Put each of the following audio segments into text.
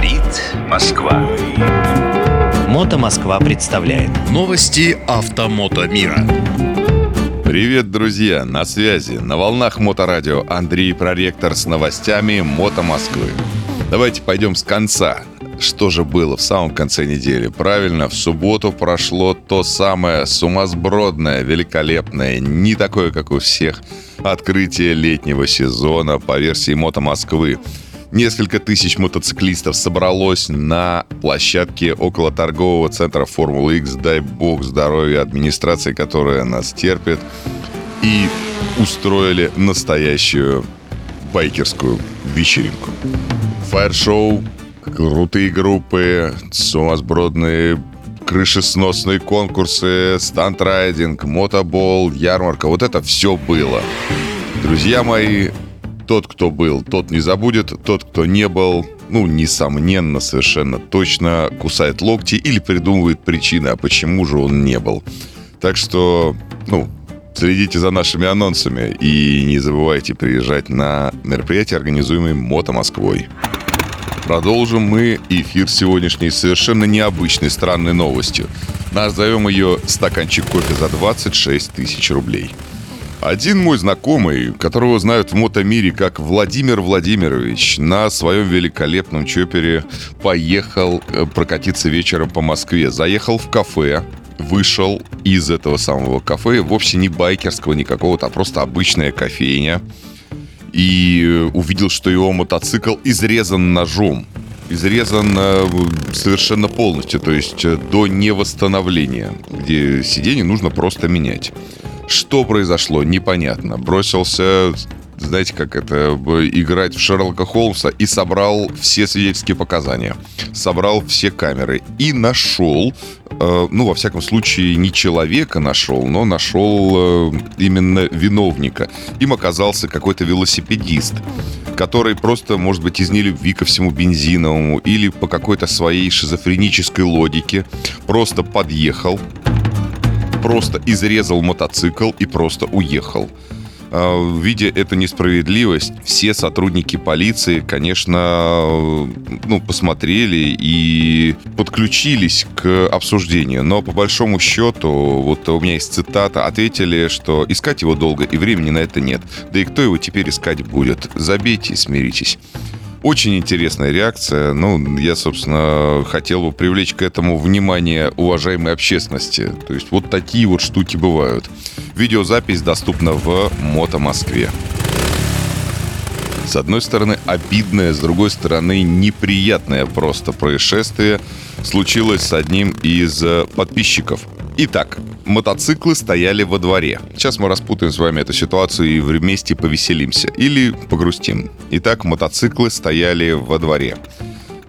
Говорит Москва. Мото Москва представляет Новости автомото мира. Привет, друзья! На связи на волнах Моторадио Андрей Проректор с новостями Мото Москвы. Давайте пойдем с конца. Что же было в самом конце недели? Правильно, в субботу прошло то самое сумасбродное, великолепное, не такое, как у всех, открытие летнего сезона по версии Мото Москвы. Несколько тысяч мотоциклистов собралось на площадке около торгового центра Формулы X. Дай бог здоровья администрации, которая нас терпит. И устроили настоящую байкерскую вечеринку. Фаер-шоу, крутые группы, сумасбродные крышесносные конкурсы, стандрайдинг, мотобол, ярмарка. Вот это все было. Друзья мои, тот, кто был, тот не забудет, тот, кто не был, ну, несомненно, совершенно точно кусает локти или придумывает причины, а почему же он не был. Так что, ну, следите за нашими анонсами и не забывайте приезжать на мероприятия, организуемые Мото Москвой. Продолжим мы эфир сегодняшней совершенно необычной странной новостью. Назовем ее «Стаканчик кофе за 26 тысяч рублей». Один мой знакомый, которого знают в мотомире как Владимир Владимирович, на своем великолепном чопере поехал э, прокатиться вечером по Москве. Заехал в кафе, вышел из этого самого кафе, вовсе не байкерского никакого-то, а просто обычная кофейня. И э, увидел, что его мотоцикл изрезан ножом. Изрезан э, совершенно полностью, то есть до невосстановления, где сиденье нужно просто менять. Что произошло, непонятно. Бросился, знаете, как это, играть в Шерлока Холмса и собрал все свидетельские показания. Собрал все камеры и нашел, э, ну, во всяком случае, не человека нашел, но нашел э, именно виновника. Им оказался какой-то велосипедист который просто, может быть, из нелюбви ко всему бензиновому или по какой-то своей шизофренической логике просто подъехал, просто изрезал мотоцикл и просто уехал. А, видя эту несправедливость, все сотрудники полиции, конечно, ну, посмотрели и подключились к обсуждению. Но по большому счету, вот у меня есть цитата, ответили, что искать его долго и времени на это нет. Да и кто его теперь искать будет? Забейте и смиритесь. Очень интересная реакция. Ну, я, собственно, хотел бы привлечь к этому внимание уважаемой общественности. То есть вот такие вот штуки бывают. Видеозапись доступна в Мото Москве. С одной стороны, обидное, с другой стороны, неприятное просто происшествие случилось с одним из э, подписчиков. Итак, мотоциклы стояли во дворе. Сейчас мы распутаем с вами эту ситуацию и вместе повеселимся. Или погрустим. Итак, мотоциклы стояли во дворе.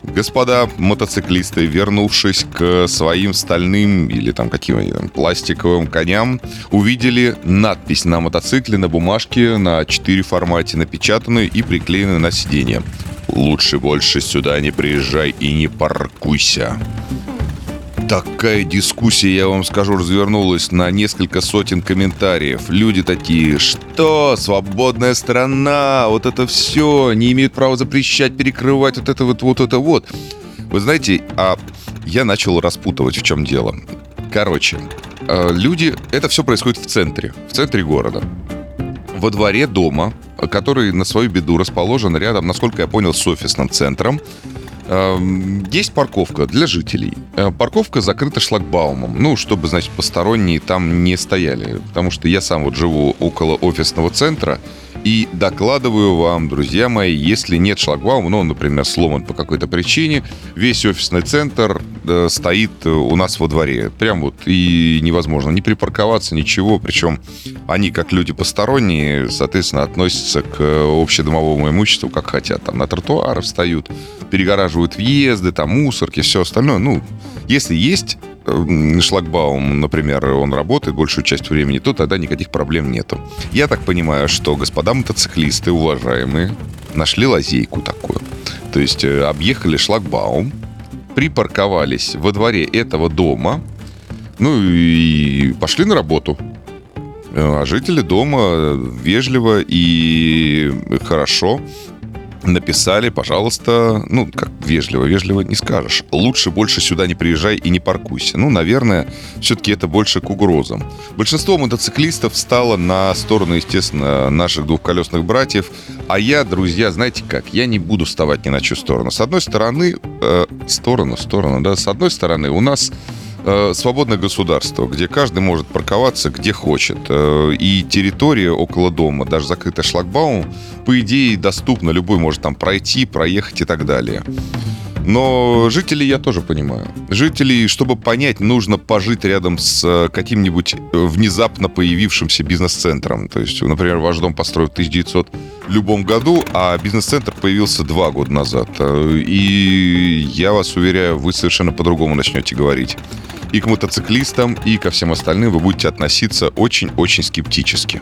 Господа мотоциклисты, вернувшись к своим стальным или там каким-нибудь там, пластиковым коням, увидели надпись на мотоцикле на бумажке на 4 формате напечатанную и приклеенную на сиденье. «Лучше больше сюда не приезжай и не паркуйся» такая дискуссия, я вам скажу, развернулась на несколько сотен комментариев. Люди такие, что, свободная страна, вот это все, не имеют права запрещать, перекрывать вот это вот, вот это вот. Вы знаете, а я начал распутывать, в чем дело. Короче, э, люди, это все происходит в центре, в центре города. Во дворе дома, который на свою беду расположен рядом, насколько я понял, с офисным центром, есть парковка для жителей. Э, парковка закрыта шлагбаумом. Ну, чтобы, значит, посторонние там не стояли. Потому что я сам вот живу около офисного центра. И докладываю вам, друзья мои, если нет шлагбаума, ну, он, например, сломан по какой-то причине, весь офисный центр э, стоит у нас во дворе. Прям вот и невозможно не припарковаться, ничего. Причем они, как люди посторонние, соответственно, относятся к общедомовому имуществу как хотят. Там на тротуары встают, перегораживают въезды, там мусорки, все остальное. Ну, если есть Э, шлагбаум, например, он работает большую часть времени, то тогда никаких проблем нету. Я так понимаю, что господа мотоциклисты, уважаемые, нашли лазейку такую. То есть э, объехали шлагбаум, припарковались во дворе этого дома, ну и пошли на работу. Э, а жители дома вежливо и хорошо написали, пожалуйста, ну, как вежливо, вежливо не скажешь. Лучше больше сюда не приезжай и не паркуйся. Ну, наверное, все-таки это больше к угрозам. Большинство мотоциклистов встало на сторону, естественно, наших двухколесных братьев. А я, друзья, знаете как, я не буду вставать ни на чью сторону. С одной стороны, э, сторону, сторону, да, с одной стороны, у нас свободное государство, где каждый может парковаться где хочет. Э, и территория около дома, даже закрытый шлагбаум, по идее, доступна. Любой может там пройти, проехать и так далее. Но жителей я тоже понимаю. Жителей, чтобы понять, нужно пожить рядом с э, каким-нибудь внезапно появившимся бизнес-центром. То есть, например, ваш дом построен в 1900 любом году, а бизнес-центр появился два года назад. И я вас уверяю, вы совершенно по-другому начнете говорить и к мотоциклистам, и ко всем остальным вы будете относиться очень-очень скептически.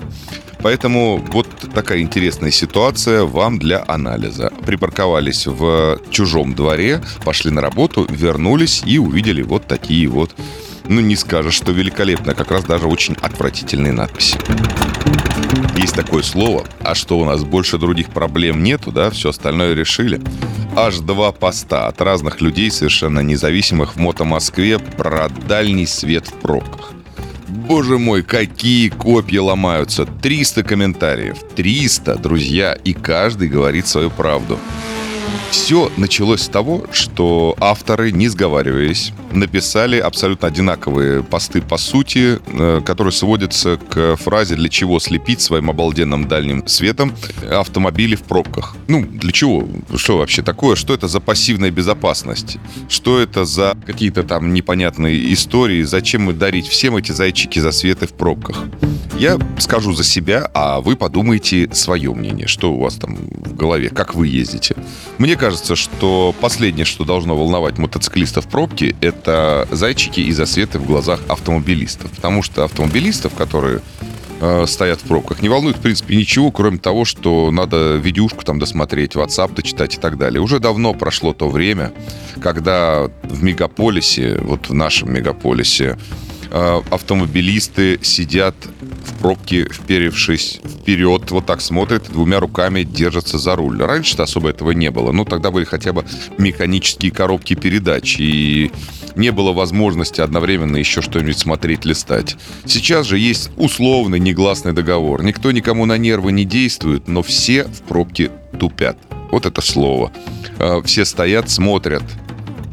Поэтому вот такая интересная ситуация вам для анализа. Припарковались в чужом дворе, пошли на работу, вернулись и увидели вот такие вот, ну не скажешь, что великолепно, как раз даже очень отвратительные надписи. Есть такое слово, а что у нас больше других проблем нету, да, все остальное решили аж два поста от разных людей, совершенно независимых в Мото Москве, про дальний свет в пробках. Боже мой, какие копья ломаются. 300 комментариев. 300, друзья, и каждый говорит свою правду. Все началось с того, что авторы, не сговариваясь, написали абсолютно одинаковые посты по сути, э, которые сводятся к фразе «Для чего слепить своим обалденным дальним светом автомобили в пробках?» Ну, для чего? Что вообще такое? Что это за пассивная безопасность? Что это за какие-то там непонятные истории? Зачем мы дарить всем эти зайчики за светы в пробках? Я скажу за себя, а вы подумайте свое мнение, что у вас там в голове, как вы ездите. Мне кажется, что последнее, что должно волновать мотоциклистов в пробке, это зайчики и засветы в глазах автомобилистов. Потому что автомобилистов, которые э, стоят в пробках, не волнует, в принципе, ничего, кроме того, что надо видюшку там досмотреть, WhatsApp дочитать и так далее. Уже давно прошло то время, когда в мегаполисе, вот в нашем мегаполисе, автомобилисты сидят в пробке, вперевшись вперед, вот так смотрят, двумя руками держатся за руль. Раньше-то особо этого не было. Ну, тогда были хотя бы механические коробки передач, и не было возможности одновременно еще что-нибудь смотреть, листать. Сейчас же есть условный негласный договор. Никто никому на нервы не действует, но все в пробке тупят. Вот это слово. А, все стоят, смотрят.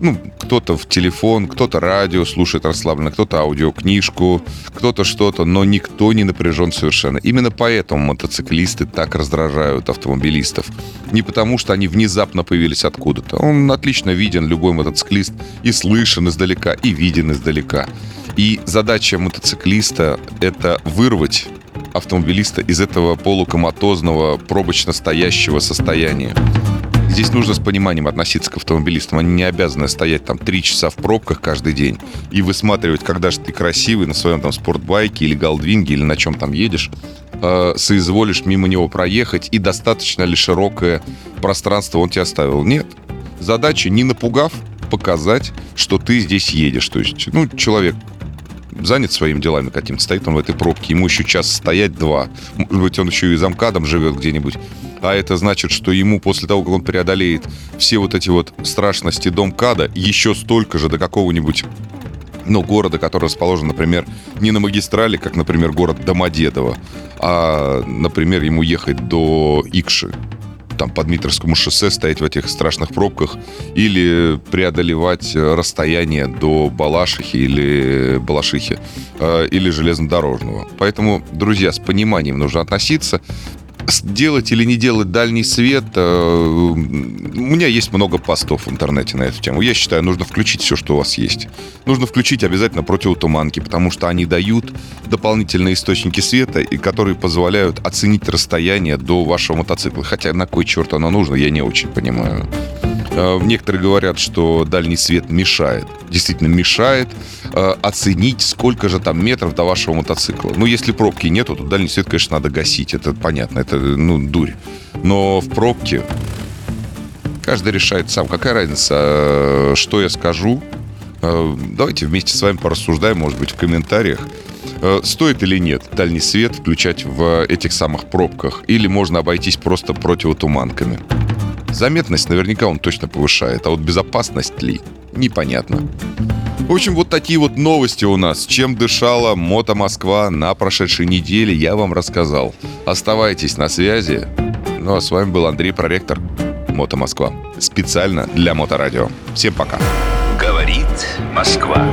Ну, кто-то в телефон, кто-то радио слушает расслабленно, кто-то аудиокнижку, кто-то что-то, но никто не напряжен совершенно. Именно поэтому мотоциклисты так раздражают автомобилистов. Не потому, что они внезапно появились откуда-то. Он отлично виден, любой мотоциклист, и слышен издалека, и виден издалека. И задача мотоциклиста — это вырвать автомобилиста из этого полукоматозного, пробочно стоящего состояния. Здесь нужно с пониманием относиться к автомобилистам. Они не обязаны стоять там три часа в пробках каждый день и высматривать, когда же ты красивый на своем там спортбайке или галдвинге или на чем там едешь, э, соизволишь мимо него проехать и достаточно ли широкое пространство он тебе оставил. Нет. Задача, не напугав, показать, что ты здесь едешь. То есть, ну, человек занят своими делами каким-то, стоит он в этой пробке, ему еще час стоять два. Может быть, он еще и замкадом живет где-нибудь. А это значит, что ему после того, как он преодолеет все вот эти вот страшности Домкада, еще столько же до какого-нибудь ну, города, который расположен, например, не на магистрали, как, например, город Домодедово, а, например, ему ехать до Икши, там по Дмитровскому шоссе стоять в этих страшных пробках или преодолевать расстояние до Балашихи или Балашихи э, или железнодорожного. Поэтому, друзья, с пониманием нужно относиться делать или не делать дальний свет, э, у меня есть много постов в интернете на эту тему. Я считаю, нужно включить все, что у вас есть. Нужно включить обязательно противотуманки, потому что они дают дополнительные источники света, которые позволяют оценить расстояние до вашего мотоцикла. Хотя на кой черт оно нужно, я не очень понимаю. Э, некоторые говорят, что дальний свет мешает. Действительно мешает э, оценить, сколько же там метров до вашего мотоцикла. Ну, если пробки нету, то дальний свет, конечно, надо гасить. Это понятно, это, ну, дурь. Но в пробке каждый решает сам. Какая разница, э, что я скажу? Давайте вместе с вами порассуждаем, может быть, в комментариях. Стоит или нет дальний свет включать в этих самых пробках? Или можно обойтись просто противотуманками? Заметность наверняка он точно повышает, а вот безопасность ли? Непонятно. В общем, вот такие вот новости у нас. Чем дышала Мото Москва на прошедшей неделе, я вам рассказал. Оставайтесь на связи. Ну а с вами был Андрей Проректор, Мото Москва. Специально для Моторадио. Всем пока. Говорит Москва.